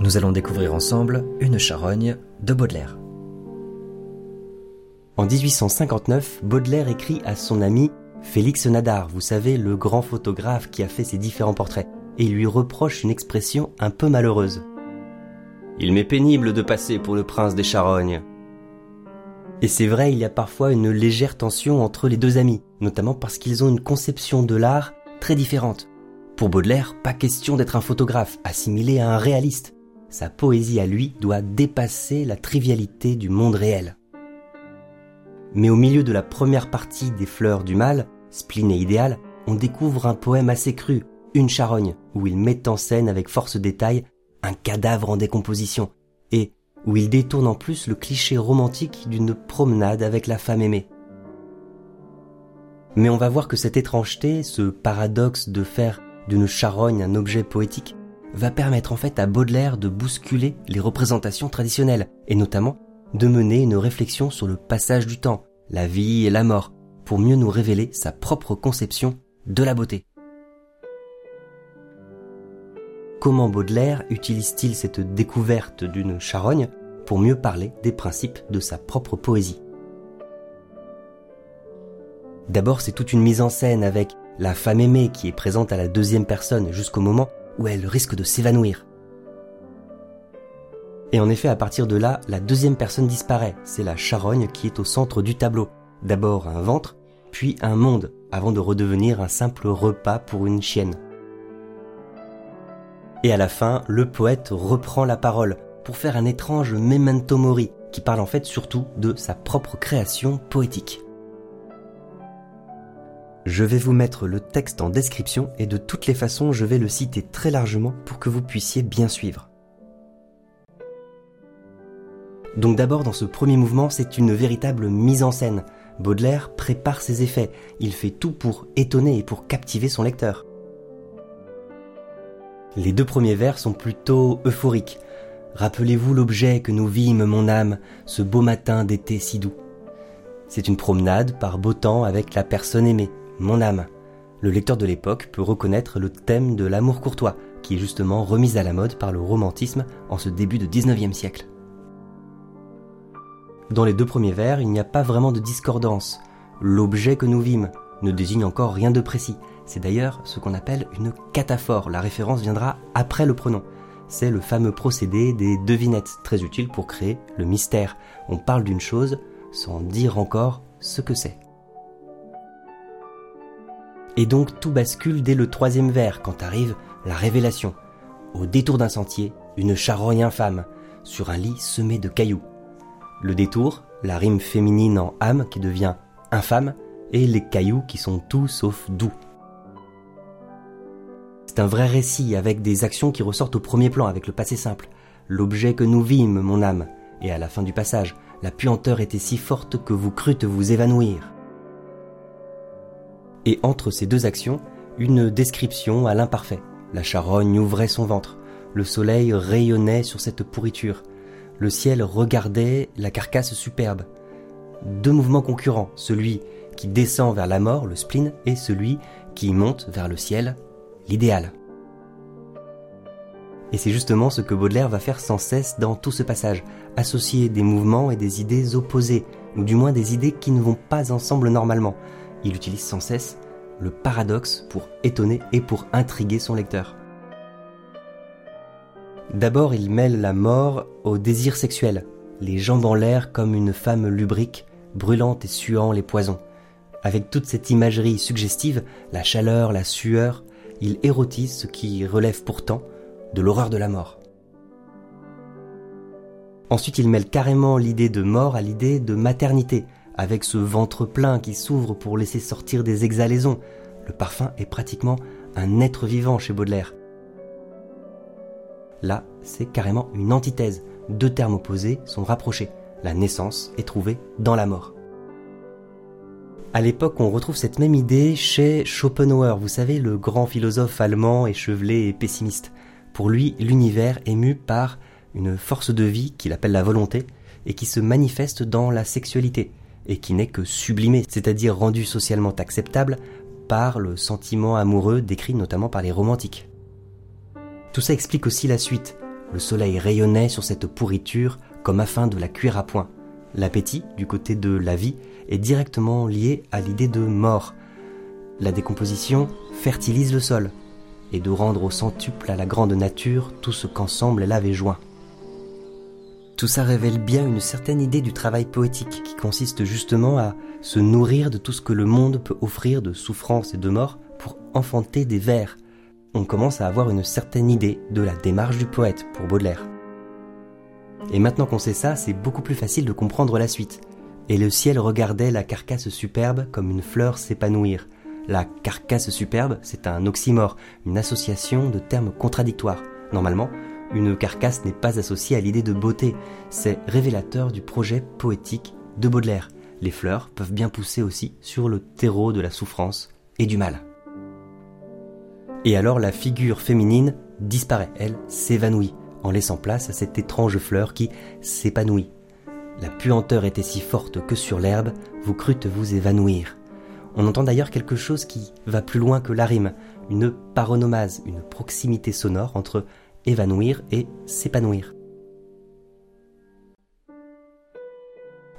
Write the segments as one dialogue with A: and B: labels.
A: Nous allons découvrir ensemble Une charogne de Baudelaire.
B: En 1859, Baudelaire écrit à son ami Félix Nadar, vous savez, le grand photographe qui a fait ses différents portraits, et lui reproche une expression un peu malheureuse. Il m'est pénible de passer pour le prince des charognes. Et c'est vrai, il y a parfois une légère tension entre les deux amis, notamment parce qu'ils ont une conception de l'art très différente. Pour Baudelaire, pas question d'être un photographe, assimilé à un réaliste. Sa poésie à lui doit dépasser la trivialité du monde réel. Mais au milieu de la première partie des Fleurs du Mal, spleen et idéal, on découvre un poème assez cru, Une charogne, où il met en scène avec force détail un cadavre en décomposition, et où il détourne en plus le cliché romantique d'une promenade avec la femme aimée. Mais on va voir que cette étrangeté, ce paradoxe de faire d'une charogne un objet poétique, va permettre en fait à Baudelaire de bousculer les représentations traditionnelles, et notamment de mener une réflexion sur le passage du temps, la vie et la mort, pour mieux nous révéler sa propre conception de la beauté. Comment Baudelaire utilise-t-il cette découverte d'une charogne pour mieux parler des principes de sa propre poésie? D'abord, c'est toute une mise en scène avec la femme aimée qui est présente à la deuxième personne jusqu'au moment où elle risque de s'évanouir. Et en effet, à partir de là, la deuxième personne disparaît. C'est la charogne qui est au centre du tableau. D'abord un ventre, puis un monde, avant de redevenir un simple repas pour une chienne. Et à la fin, le poète reprend la parole pour faire un étrange memento mori qui parle en fait surtout de sa propre création poétique. Je vais vous mettre le texte en description et de toutes les façons je vais le citer très largement pour que vous puissiez bien suivre. Donc d'abord dans ce premier mouvement c'est une véritable mise en scène. Baudelaire prépare ses effets, il fait tout pour étonner et pour captiver son lecteur. Les deux premiers vers sont plutôt euphoriques. Rappelez-vous l'objet que nous vîmes, mon âme, ce beau matin d'été si doux. C'est une promenade par beau temps avec la personne aimée, mon âme. Le lecteur de l'époque peut reconnaître le thème de l'amour courtois, qui est justement remis à la mode par le romantisme en ce début de 19e siècle. Dans les deux premiers vers, il n'y a pas vraiment de discordance. L'objet que nous vîmes ne désigne encore rien de précis. C'est d'ailleurs ce qu'on appelle une cataphore. La référence viendra après le pronom. C'est le fameux procédé des devinettes, très utile pour créer le mystère. On parle d'une chose sans dire encore ce que c'est. Et donc tout bascule dès le troisième vers quand arrive la révélation. Au détour d'un sentier, une charogne infâme, sur un lit semé de cailloux. Le détour, la rime féminine en âme qui devient infâme, et les cailloux qui sont tout sauf doux. C'est un vrai récit avec des actions qui ressortent au premier plan avec le passé simple. L'objet que nous vîmes, mon âme, et à la fin du passage, la puanteur était si forte que vous crûtes vous évanouir. Et entre ces deux actions, une description à l'imparfait. La charogne ouvrait son ventre, le soleil rayonnait sur cette pourriture, le ciel regardait la carcasse superbe. Deux mouvements concurrents, celui qui descend vers la mort, le spleen, et celui qui monte vers le ciel, l'idéal. Et c'est justement ce que Baudelaire va faire sans cesse dans tout ce passage, associer des mouvements et des idées opposées, ou du moins des idées qui ne vont pas ensemble normalement. Il utilise sans cesse le paradoxe pour étonner et pour intriguer son lecteur. D'abord, il mêle la mort au désir sexuel, les jambes en l'air comme une femme lubrique, brûlante et suant les poisons. Avec toute cette imagerie suggestive, la chaleur, la sueur, il érotise ce qui relève pourtant de l'horreur de la mort. Ensuite, il mêle carrément l'idée de mort à l'idée de maternité, avec ce ventre plein qui s'ouvre pour laisser sortir des exhalaisons. Le parfum est pratiquement un être vivant chez Baudelaire. Là, c'est carrément une antithèse. Deux termes opposés sont rapprochés. La naissance est trouvée dans la mort. À l'époque, on retrouve cette même idée chez Schopenhauer, vous savez, le grand philosophe allemand échevelé et pessimiste. Pour lui, l'univers est mu par une force de vie qu'il appelle la volonté et qui se manifeste dans la sexualité et qui n'est que sublimée, c'est-à-dire rendue socialement acceptable par le sentiment amoureux décrit notamment par les romantiques. Tout ça explique aussi la suite. Le soleil rayonnait sur cette pourriture comme afin de la cuire à point. L'appétit, du côté de la vie, est directement lié à l'idée de mort. La décomposition fertilise le sol, et de rendre au centuple à la grande nature tout ce qu'ensemble elle avait joint. Tout ça révèle bien une certaine idée du travail poétique qui consiste justement à se nourrir de tout ce que le monde peut offrir de souffrance et de mort pour enfanter des vers. On commence à avoir une certaine idée de la démarche du poète pour Baudelaire. Et maintenant qu'on sait ça, c'est beaucoup plus facile de comprendre la suite. Et le ciel regardait la carcasse superbe comme une fleur s'épanouir. La carcasse superbe, c'est un oxymore, une association de termes contradictoires. Normalement, une carcasse n'est pas associée à l'idée de beauté, c'est révélateur du projet poétique de Baudelaire. Les fleurs peuvent bien pousser aussi sur le terreau de la souffrance et du mal. Et alors la figure féminine disparaît, elle s'évanouit, en laissant place à cette étrange fleur qui s'épanouit. La puanteur était si forte que sur l'herbe, vous crûtes vous évanouir. On entend d'ailleurs quelque chose qui va plus loin que la rime, une paronomase, une proximité sonore entre évanouir et s'épanouir.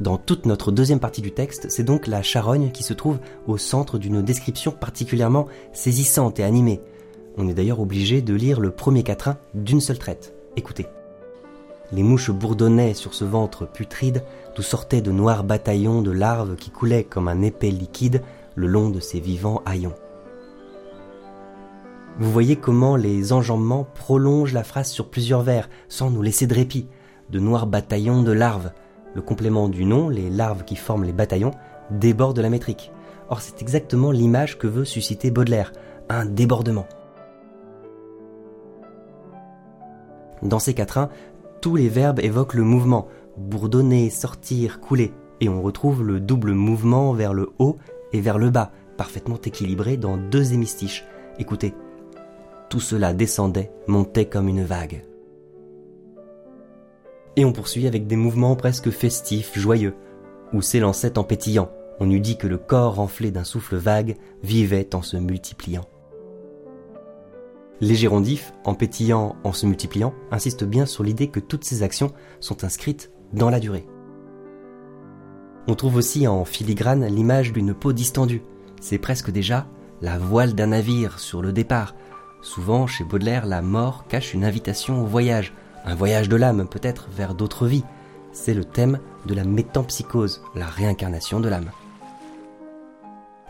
B: Dans toute notre deuxième partie du texte, c'est donc la charogne qui se trouve au centre d'une description particulièrement saisissante et animée. On est d'ailleurs obligé de lire le premier quatrain d'une seule traite. Écoutez. Les mouches bourdonnaient sur ce ventre putride d'où sortaient de noirs bataillons de larves qui coulaient comme un épais liquide le long de ces vivants haillons. Vous voyez comment les enjambements prolongent la phrase sur plusieurs vers, sans nous laisser de répit. De noirs bataillons de larves. Le complément du nom, les larves qui forment les bataillons, déborde la métrique. Or, c'est exactement l'image que veut susciter Baudelaire, un débordement. Dans ces quatrains, tous les verbes évoquent le mouvement, bourdonner, sortir, couler, et on retrouve le double mouvement vers le haut et vers le bas, parfaitement équilibré dans deux hémistiches. Écoutez, tout cela descendait, montait comme une vague. Et on poursuit avec des mouvements presque festifs, joyeux, où s'élançait en pétillant. On eût dit que le corps enflé d'un souffle vague vivait en se multipliant. Les gérondifs, en pétillant, en se multipliant, insistent bien sur l'idée que toutes ces actions sont inscrites dans la durée. On trouve aussi en filigrane l'image d'une peau distendue. C'est presque déjà la voile d'un navire sur le départ. Souvent, chez Baudelaire, la mort cache une invitation au voyage, un voyage de l'âme peut-être vers d'autres vies. C'est le thème de la métampsychose, la réincarnation de l'âme.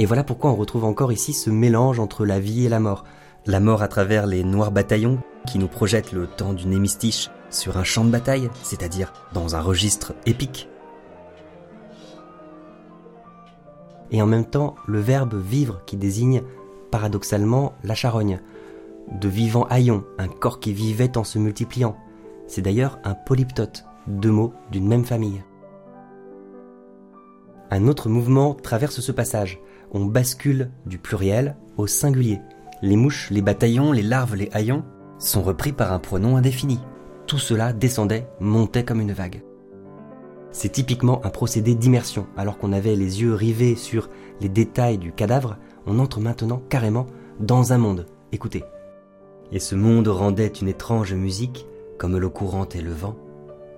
B: Et voilà pourquoi on retrouve encore ici ce mélange entre la vie et la mort. La mort à travers les noirs bataillons qui nous projettent le temps d'une hémistiche sur un champ de bataille, c'est-à-dire dans un registre épique et en même temps le verbe vivre qui désigne paradoxalement la charogne. De vivant haillon, un corps qui vivait en se multipliant. C'est d'ailleurs un polyptote, deux mots d'une même famille. Un autre mouvement traverse ce passage. On bascule du pluriel au singulier. Les mouches, les bataillons, les larves, les haillons sont repris par un pronom indéfini. Tout cela descendait, montait comme une vague. C'est typiquement un procédé d'immersion. Alors qu'on avait les yeux rivés sur les détails du cadavre, on entre maintenant carrément dans un monde. Écoutez. Et ce monde rendait une étrange musique, comme l'eau courante et le vent,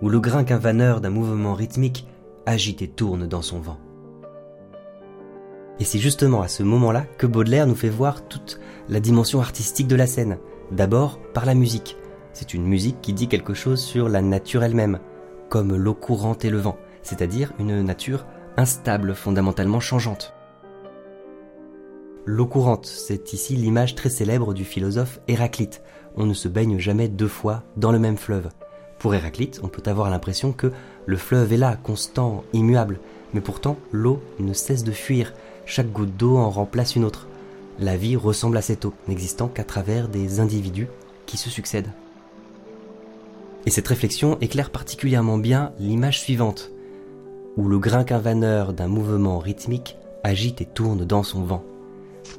B: où le grain qu'un vanneur d'un mouvement rythmique agite et tourne dans son vent. Et c'est justement à ce moment-là que Baudelaire nous fait voir toute la dimension artistique de la scène. D'abord par la musique. C'est une musique qui dit quelque chose sur la nature elle-même, comme l'eau courante et le vent, c'est-à-dire une nature instable, fondamentalement changeante. L'eau courante, c'est ici l'image très célèbre du philosophe Héraclite. On ne se baigne jamais deux fois dans le même fleuve. Pour Héraclite, on peut avoir l'impression que le fleuve est là, constant, immuable, mais pourtant l'eau ne cesse de fuir, chaque goutte d'eau en remplace une autre. La vie ressemble à cette eau, n'existant qu'à travers des individus qui se succèdent. Et cette réflexion éclaire particulièrement bien l'image suivante, où le grain vanneur d'un mouvement rythmique agite et tourne dans son vent.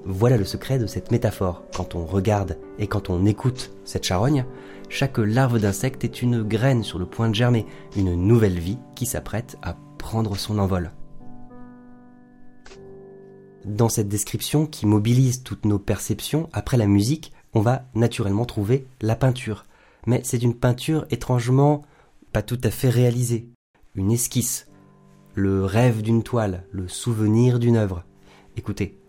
B: Voilà le secret de cette métaphore. Quand on regarde et quand on écoute cette charogne, chaque larve d'insecte est une graine sur le point de germer, une nouvelle vie qui s'apprête à prendre son envol. Dans cette description qui mobilise toutes nos perceptions, après la musique, on va naturellement trouver la peinture, mais c'est une peinture étrangement pas tout à fait réalisée, une esquisse, le rêve d'une toile, le souvenir d'une œuvre. Écoutez,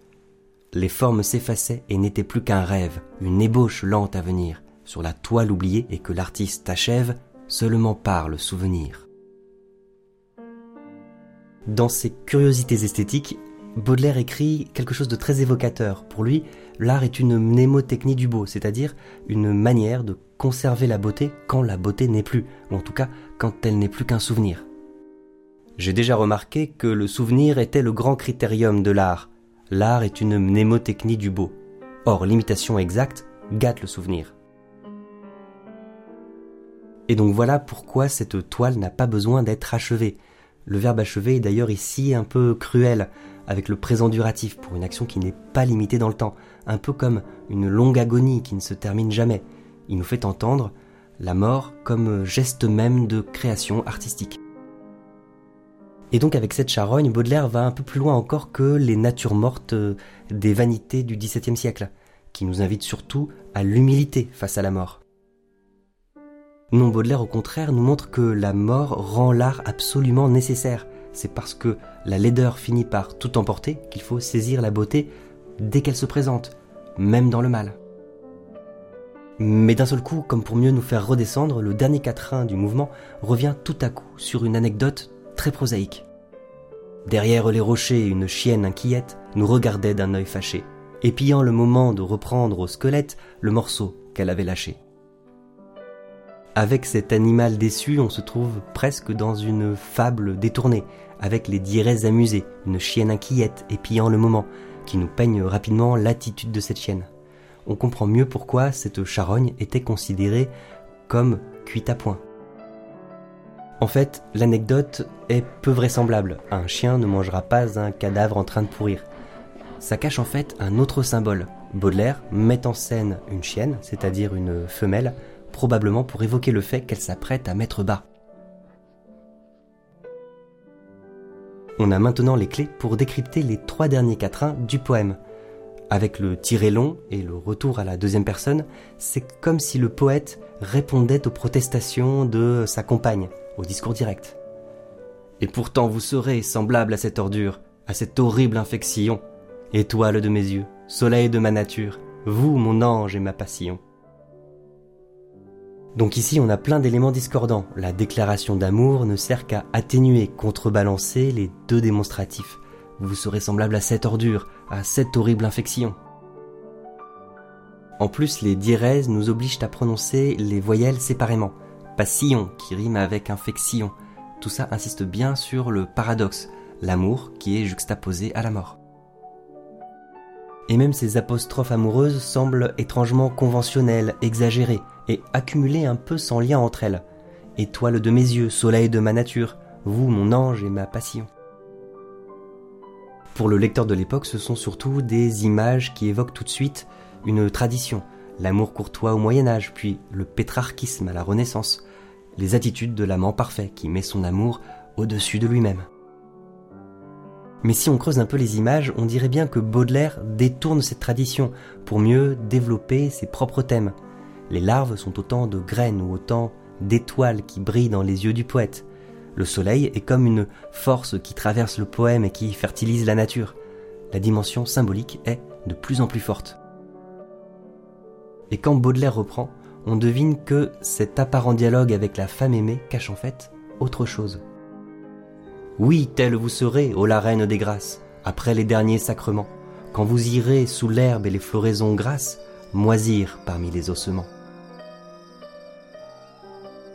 B: les formes s'effaçaient et n'étaient plus qu'un rêve, une ébauche lente à venir, sur la toile oubliée et que l'artiste achève seulement par le souvenir. Dans ses curiosités esthétiques, Baudelaire écrit quelque chose de très évocateur. Pour lui, l'art est une mnémotechnie du beau, c'est-à-dire une manière de conserver la beauté quand la beauté n'est plus, ou en tout cas quand elle n'est plus qu'un souvenir. J'ai déjà remarqué que le souvenir était le grand critérium de l'art. L'art est une mnémotechnie du beau. Or, l'imitation exacte gâte le souvenir. Et donc voilà pourquoi cette toile n'a pas besoin d'être achevée. Le verbe achever est d'ailleurs ici un peu cruel, avec le présent duratif pour une action qui n'est pas limitée dans le temps, un peu comme une longue agonie qui ne se termine jamais. Il nous fait entendre la mort comme geste même de création artistique. Et donc avec cette charogne, Baudelaire va un peu plus loin encore que les natures mortes euh, des vanités du XVIIe siècle, qui nous invitent surtout à l'humilité face à la mort. Non, Baudelaire au contraire nous montre que la mort rend l'art absolument nécessaire. C'est parce que la laideur finit par tout emporter qu'il faut saisir la beauté dès qu'elle se présente, même dans le mal. Mais d'un seul coup, comme pour mieux nous faire redescendre, le dernier quatrain du mouvement revient tout à coup sur une anecdote très prosaïque. Derrière les rochers, une chienne inquiète nous regardait d'un œil fâché, épiant le moment de reprendre au squelette le morceau qu'elle avait lâché. Avec cet animal déçu, on se trouve presque dans une fable détournée, avec les diérèses amusés, une chienne inquiète épiant le moment, qui nous peigne rapidement l'attitude de cette chienne. On comprend mieux pourquoi cette charogne était considérée comme cuite à point. En fait, l'anecdote est peu vraisemblable. Un chien ne mangera pas un cadavre en train de pourrir. Ça cache en fait un autre symbole. Baudelaire met en scène une chienne, c'est-à-dire une femelle, probablement pour évoquer le fait qu'elle s'apprête à mettre bas. On a maintenant les clés pour décrypter les trois derniers quatrains du poème. Avec le tiré long et le retour à la deuxième personne, c'est comme si le poète répondait aux protestations de sa compagne, au discours direct. Et pourtant vous serez semblable à cette ordure, à cette horrible infection, étoile de mes yeux, soleil de ma nature, vous mon ange et ma passion. Donc ici, on a plein d'éléments discordants. La déclaration d'amour ne sert qu'à atténuer, contrebalancer les deux démonstratifs. Vous serez semblable à cette ordure, à cette horrible infection. En plus, les diérèses nous obligent à prononcer les voyelles séparément. Pas sillon qui rime avec infection. Tout ça insiste bien sur le paradoxe, l'amour qui est juxtaposé à la mort. Et même ces apostrophes amoureuses semblent étrangement conventionnelles, exagérées, et accumulées un peu sans lien entre elles. Étoile de mes yeux, soleil de ma nature, vous mon ange et ma passion. Pour le lecteur de l'époque, ce sont surtout des images qui évoquent tout de suite une tradition, l'amour courtois au Moyen Âge, puis le pétrarchisme à la Renaissance, les attitudes de l'amant parfait qui met son amour au-dessus de lui-même. Mais si on creuse un peu les images, on dirait bien que Baudelaire détourne cette tradition pour mieux développer ses propres thèmes. Les larves sont autant de graines ou autant d'étoiles qui brillent dans les yeux du poète. Le soleil est comme une force qui traverse le poème et qui fertilise la nature. La dimension symbolique est de plus en plus forte. Et quand Baudelaire reprend, on devine que cet apparent dialogue avec la femme aimée cache en fait autre chose. Oui, telle vous serez, ô la reine des grâces, après les derniers sacrements, quand vous irez sous l'herbe et les floraisons grasses, moisir parmi les ossements.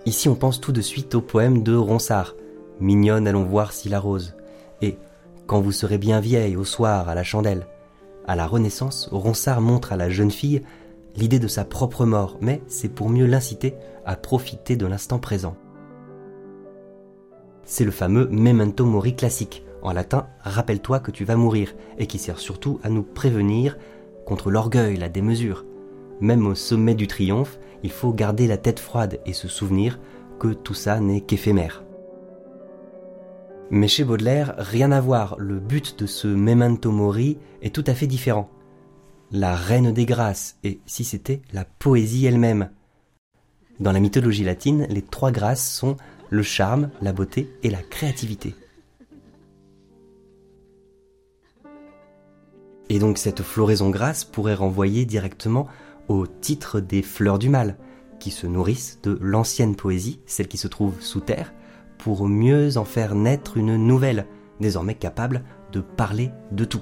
B: Ici on pense tout de suite au poème de Ronsard, Mignonne allons voir si la rose, et Quand vous serez bien vieille au soir à la chandelle. À la Renaissance, Ronsard montre à la jeune fille l'idée de sa propre mort, mais c'est pour mieux l'inciter à profiter de l'instant présent c'est le fameux memento mori classique, en latin rappelle-toi que tu vas mourir, et qui sert surtout à nous prévenir contre l'orgueil, la démesure. Même au sommet du triomphe, il faut garder la tête froide et se souvenir que tout ça n'est qu'éphémère. Mais chez Baudelaire, rien à voir, le but de ce memento mori est tout à fait différent. La reine des grâces, et si c'était la poésie elle-même. Dans la mythologie latine, les trois grâces sont le charme, la beauté et la créativité. Et donc cette floraison grasse pourrait renvoyer directement au titre des fleurs du mal, qui se nourrissent de l'ancienne poésie, celle qui se trouve sous terre, pour mieux en faire naître une nouvelle, désormais capable de parler de tout.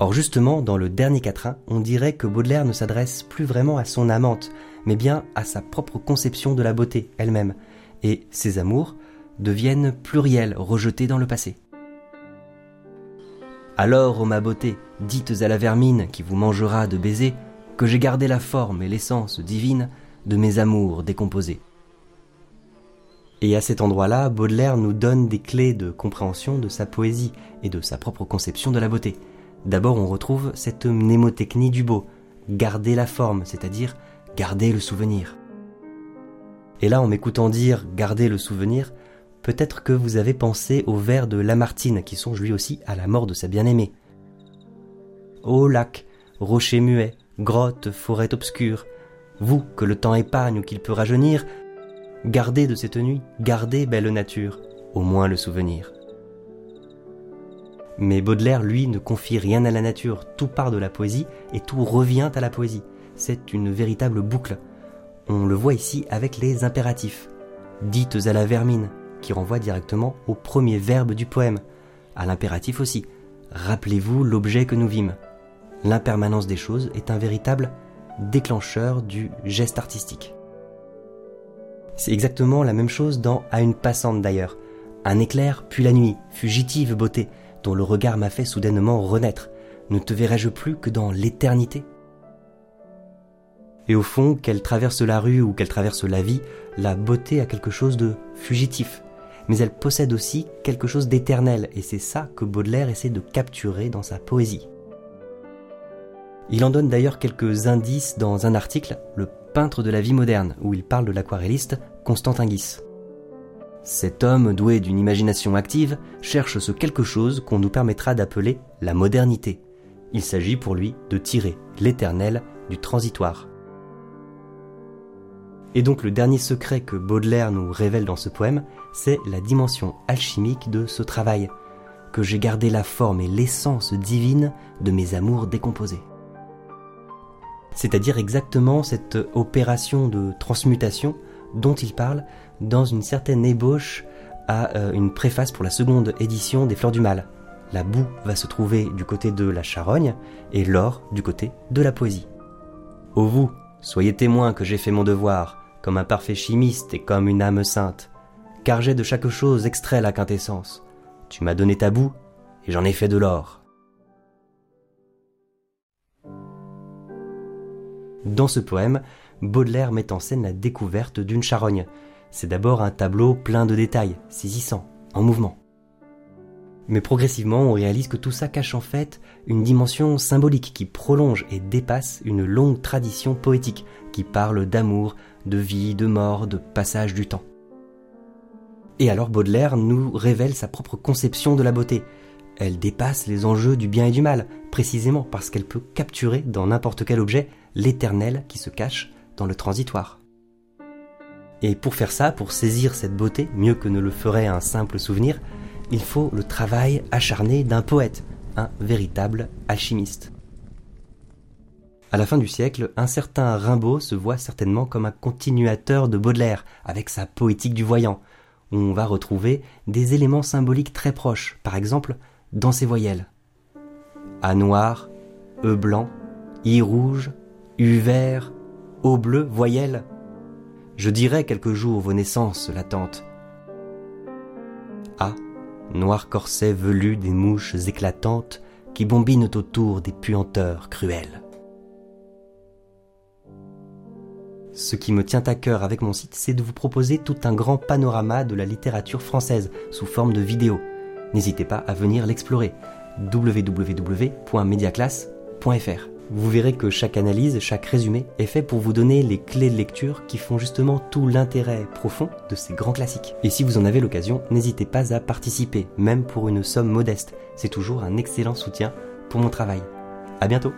B: Or justement, dans le dernier quatrain, on dirait que Baudelaire ne s'adresse plus vraiment à son amante, mais bien à sa propre conception de la beauté elle-même, et ses amours deviennent pluriels, rejetés dans le passé. Alors, ô ma beauté, dites à la vermine qui vous mangera de baisers, que j'ai gardé la forme et l'essence divine de mes amours décomposés. Et à cet endroit-là, Baudelaire nous donne des clés de compréhension de sa poésie et de sa propre conception de la beauté. D'abord, on retrouve cette mnémotechnie du beau, garder la forme, c'est-à-dire garder le souvenir. Et là, en m'écoutant dire garder le souvenir, peut-être que vous avez pensé aux vers de Lamartine qui songe lui aussi à la mort de sa bien-aimée. Ô lac, rocher muet, grotte, forêt obscure, vous que le temps épargne ou qu'il peut rajeunir, gardez de cette nuit, gardez belle nature, au moins le souvenir. Mais Baudelaire, lui, ne confie rien à la nature, tout part de la poésie et tout revient à la poésie. C'est une véritable boucle. On le voit ici avec les impératifs. Dites à la vermine, qui renvoie directement au premier verbe du poème, à l'impératif aussi. Rappelez-vous l'objet que nous vîmes. L'impermanence des choses est un véritable déclencheur du geste artistique. C'est exactement la même chose dans À une passante d'ailleurs. Un éclair, puis la nuit, fugitive beauté, dont le regard m'a fait soudainement renaître. Ne te verrai-je plus que dans l'éternité? Et au fond, qu'elle traverse la rue ou qu'elle traverse la vie, la beauté a quelque chose de fugitif. Mais elle possède aussi quelque chose d'éternel, et c'est ça que Baudelaire essaie de capturer dans sa poésie. Il en donne d'ailleurs quelques indices dans un article, Le peintre de la vie moderne, où il parle de l'aquarelliste Constantin Guis. Cet homme doué d'une imagination active cherche ce quelque chose qu'on nous permettra d'appeler la modernité. Il s'agit pour lui de tirer l'éternel du transitoire. Et donc le dernier secret que Baudelaire nous révèle dans ce poème, c'est la dimension alchimique de ce travail, que j'ai gardé la forme et l'essence divine de mes amours décomposés. C'est-à-dire exactement cette opération de transmutation dont il parle dans une certaine ébauche à euh, une préface pour la seconde édition des Fleurs du Mal. La boue va se trouver du côté de la charogne et l'or du côté de la poésie. Ô vous, soyez témoins que j'ai fait mon devoir, comme un parfait chimiste et comme une âme sainte, car j'ai de chaque chose extrait la quintessence. Tu m'as donné ta boue, et j'en ai fait de l'or. Dans ce poème, Baudelaire met en scène la découverte d'une charogne. C'est d'abord un tableau plein de détails, saisissant, en mouvement. Mais progressivement, on réalise que tout ça cache en fait une dimension symbolique qui prolonge et dépasse une longue tradition poétique qui parle d'amour, de vie, de mort, de passage du temps. Et alors Baudelaire nous révèle sa propre conception de la beauté. Elle dépasse les enjeux du bien et du mal, précisément parce qu'elle peut capturer dans n'importe quel objet l'éternel qui se cache dans le transitoire. Et pour faire ça, pour saisir cette beauté, mieux que ne le ferait un simple souvenir, il faut le travail acharné d'un poète, un véritable alchimiste. À la fin du siècle, un certain Rimbaud se voit certainement comme un continuateur de Baudelaire, avec sa poétique du voyant, où on va retrouver des éléments symboliques très proches, par exemple dans ses voyelles. A noir, E blanc, I rouge, U vert, Au bleu, voyelle. Je dirai quelques jours vos naissances latentes. A, noir corset velu des mouches éclatantes qui bombinent autour des puanteurs cruelles. Ce qui me tient à cœur avec mon site, c'est de vous proposer tout un grand panorama de la littérature française sous forme de vidéos. N'hésitez pas à venir l'explorer. www.mediaclass.fr vous verrez que chaque analyse, chaque résumé est fait pour vous donner les clés de lecture qui font justement tout l'intérêt profond de ces grands classiques. Et si vous en avez l'occasion, n'hésitez pas à participer, même pour une somme modeste. C'est toujours un excellent soutien pour mon travail. À bientôt!